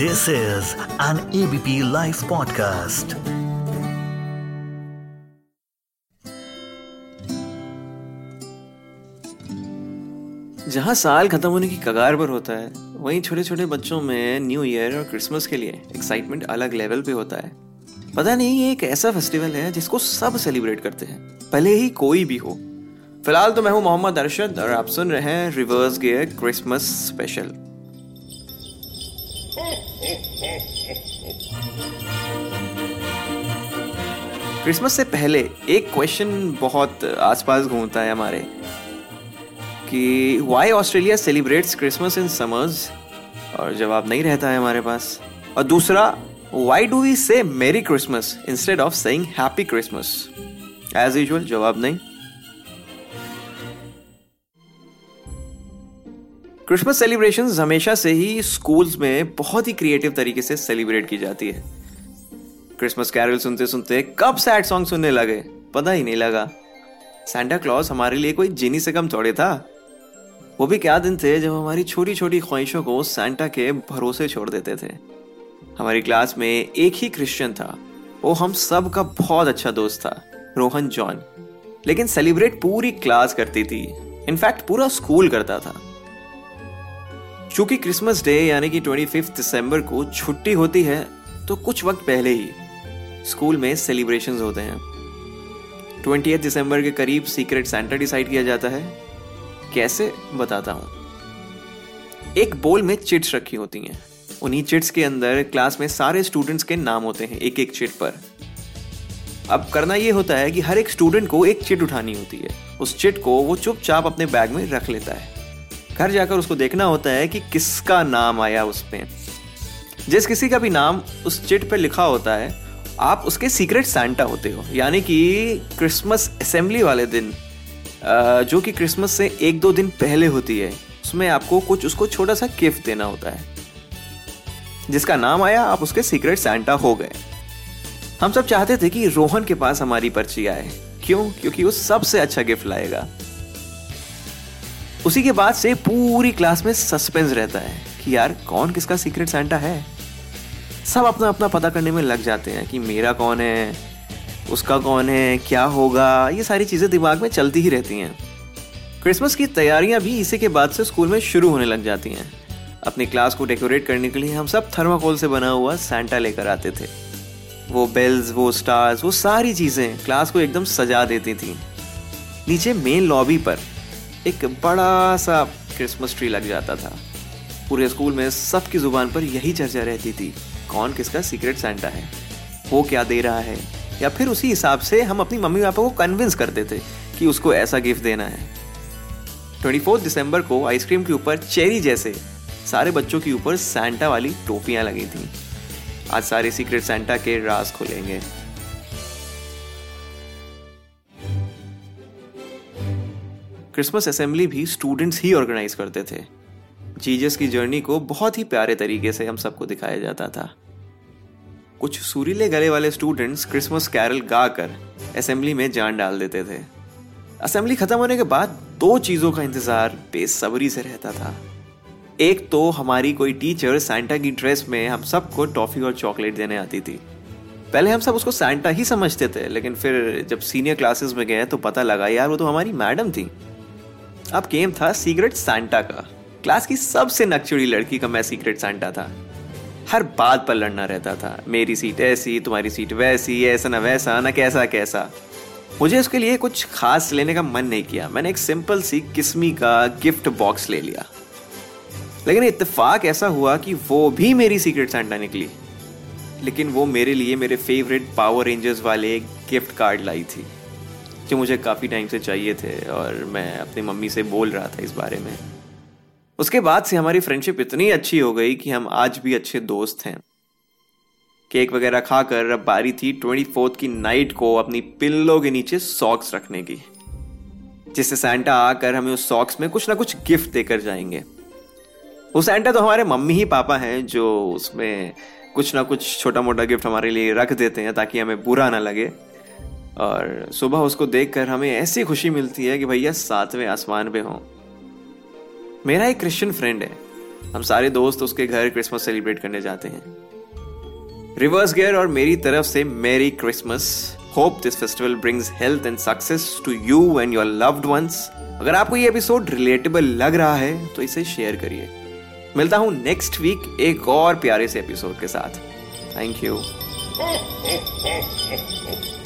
This is an ABP Life podcast. जहाँ साल खत्म होने की कगार पर होता है, वहीं छोटे छोटे बच्चों में न्यू ईयर और क्रिसमस के लिए एक्साइटमेंट अलग लेवल पे होता है। पता नहीं, ये एक ऐसा फेस्टिवल है जिसको सब सेलिब्रेट करते हैं, भले ही कोई भी हो। फ़िलहाल तो मैं हूँ मोहम्मद अरशद और आप सुन रहे हैं reverse gear Christmas special Christmas से पहले एक क्वेश्चन बहुत आसपास घूमता है हमारे, कि why Australia celebrates Christmas in summers और जवाब नहीं रहता है हमारे पास। और दूसरा Y do we say merry Christmas instead of saying happy Christmas as usual जवाब नहीं। क्रिसमस सेलिब्रेशन हमेशा से ही स्कूल्स में बहुत ही क्रिएटिव तरीके से सेलिब्रेट की जाती है। क्रिसमस कैरल सुनते सुनते कब सैड सॉन्ग सुनने लगे, पता ही नहीं लगा। सेंटा क्लॉज हमारे लिए कोई जीनी से कम थोड़े था। वो भी क्या दिन थे जब हमारी छोटी छोटी ख्वाहिशों को सेंटा के भरोसे छोड़ देते थे। हमारी क्लास में एक ही क्रिश्चियन था। वो हम सब का बहुत अच्छा दोस्त था, रोहन जॉन। लेकिन सेलिब्रेट पूरी क्लास करती थी। इनफैक्ट पूरा स्कूल करता था। चूँकि क्रिसमस डे यानी कि ट्वेंटी दिसंबर को छुट्टी होती है तो कुछ वक्त पहले ही स्कूल में सेलिब्रेशंस होते हैं। ट्वेंटी दिसंबर के करीब सीक्रेट सेंटर डिसाइड किया जाता है। कैसे? बताता हूँ। एक बोल में चिट्स रखी होती हैं। उन्हीं चिट्स के अंदर क्लास में सारे स्टूडेंट्स के नाम होते हैं एक एक चिट पर। अब करना ये होता है कि हर एक स्टूडेंट को एक चिट उठानी होती है। उस चिट को वो चुपचाप अपने बैग में रख लेता है। घर जाकर उसको देखना होता है कि किसका नाम आया उस उसमें जिस किसी का भी नाम उस चिट पर लिखा होता है, आप उसके सीक्रेट सैंटा होते हो। यानी कि क्रिसमस असेंबली वाले दिन जो कि क्रिसमस से एक दो दिन पहले होती है, उसमें आपको कुछ उसको छोटा सा गिफ्ट देना होता है। जिसका नाम आया, आप उसके सीक्रेट सैंटा हो गए। हम सब चाहते थे कि रोहन के पास हमारी पर्ची आए। क्यों? क्योंकि वो सबसे अच्छा गिफ्ट लाएगा। उसी के बाद से पूरी क्लास में सस्पेंस रहता है कि यार, कौन किसका सीक्रेट सैंटा है? सब अपना अपना पता करने में लग जाते हैं कि मेरा कौन है, उसका कौन है, क्या होगा? ये सारी चीज़ें दिमाग में चलती ही रहती हैं। क्रिसमस की तैयारियाँ भी इसी के बाद से स्कूल में शुरू होने लग जाती हैं। अपनी क्लास को डेकोरेट करने के लिए हम सब थर्माकोल से बना हुआ सेंटा लेकर आते थे। वो बेल्स वो स्टार्स वो सारी चीज़ें क्लास को एकदम सजा देती थी। नीचे मेन लॉबी पर एक बड़ा सा क्रिसमस ट्री लग जाता था। पूरे स्कूल में सबकी ज़ुबान पर यही चर्चा रहती थी, कौन किसका सीक्रेट सेंटा है? वो क्या दे रहा है? या फिर उसी हिसाब से हम अपनी मम्मी पापा को कन्विंस करते थे कि उसको ऐसा गिफ्ट देना है। ट्वेंटी फोर्थ दिसंबर को आइसक्रीम के ऊपर चेरी जैसे सारे बच्चों के ऊपर सेंटा वाली टोपियाँ लगी थी। आज सारे सीक्रेट सेंटा के राज खोलेंगे। क्रिसमस असेंबली भी स्टूडेंट्स ही ऑर्गेनाइज करते थे। जीजस की जर्नी को बहुत ही प्यारे तरीके से हम सबको दिखाया जाता था। कुछ सुरीले गले वाले स्टूडेंट्स क्रिसमस कैरल गाकर असेंबली में जान डाल देते थे। असेंबली खत्म होने के बाद दो चीज़ों का इंतज़ार बेसब्री से रहता था। एक तो हमारी कोई टीचर सैंटा की ड्रेस में हम सबको टॉफी और चॉकलेट देने आती थी। पहले हम सब उसको सैंटा ही समझते थे, लेकिन फिर जब सीनियर क्लासेस में गए तो पता लगा, यार, वो तो हमारी मैडम थी। अब गेम था सीक्रेट सैंटा का। क्लास की सबसे नकचुड़ी लड़की का मैं सीक्रेट सैंटा था। हर बात पर लड़ना रहता था। मेरी सीट ऐसी, तुम्हारी सीट वैसी, ऐसा ना वैसा, ना कैसा कैसा। मुझे उसके लिए कुछ खास लेने का मन नहीं किया। मैंने एक सिंपल सी किस्मी का गिफ्ट बॉक्स ले लिया। लेकिन इत्तेफाक ऐसा हुआ कि वो भी मेरी सीक्रेट सैंटा निकली। लेकिन वो मेरे लिए मेरे फेवरेट पावर रेंजर्स वाले गिफ्ट कार्ड लाई थी। जो मुझे काफ़ी टाइम से चाहिए थे और मैं अपनी मम्मी से बोल रहा था इस बारे में। उसके बाद से हमारी फ्रेंडशिप इतनी अच्छी हो गई कि हम आज भी अच्छे दोस्त हैं। केक वगैरह खाकर अब बारी थी ट्वेंटी फोर्थ की नाइट को अपनी पिल्लो के नीचे सॉक्स रखने की, जिससे सैंटा आकर हमें उस सॉक्स में कुछ ना कुछ गिफ्ट देकर जाएँगे। वो सैंटा तो हमारे मम्मी ही पापा हैं, जो उसमें कुछ ना कुछ छोटा मोटा गिफ्ट हमारे लिए रख देते हैं ताकि हमें बुरा ना लगे। और सुबह उसको देखकर हमें ऐसी खुशी मिलती है कि भैया सातवें आसमान पे हों। मेरा एक क्रिश्चियन फ्रेंड है। हम सारे दोस्त उसके घर क्रिसमस सेलिब्रेट करने जाते हैं। रिवर्स गियर और मेरी तरफ़ से merry Christmas hope this festival brings health and success to you and your loved ones अगर आपको ये एपिसोड रिलेटेबल लग रहा है तो इसे शेयर करिए। मिलता हूँ नेक्स्ट वीक एक और प्यारे से एपिसोड के साथ। Thank you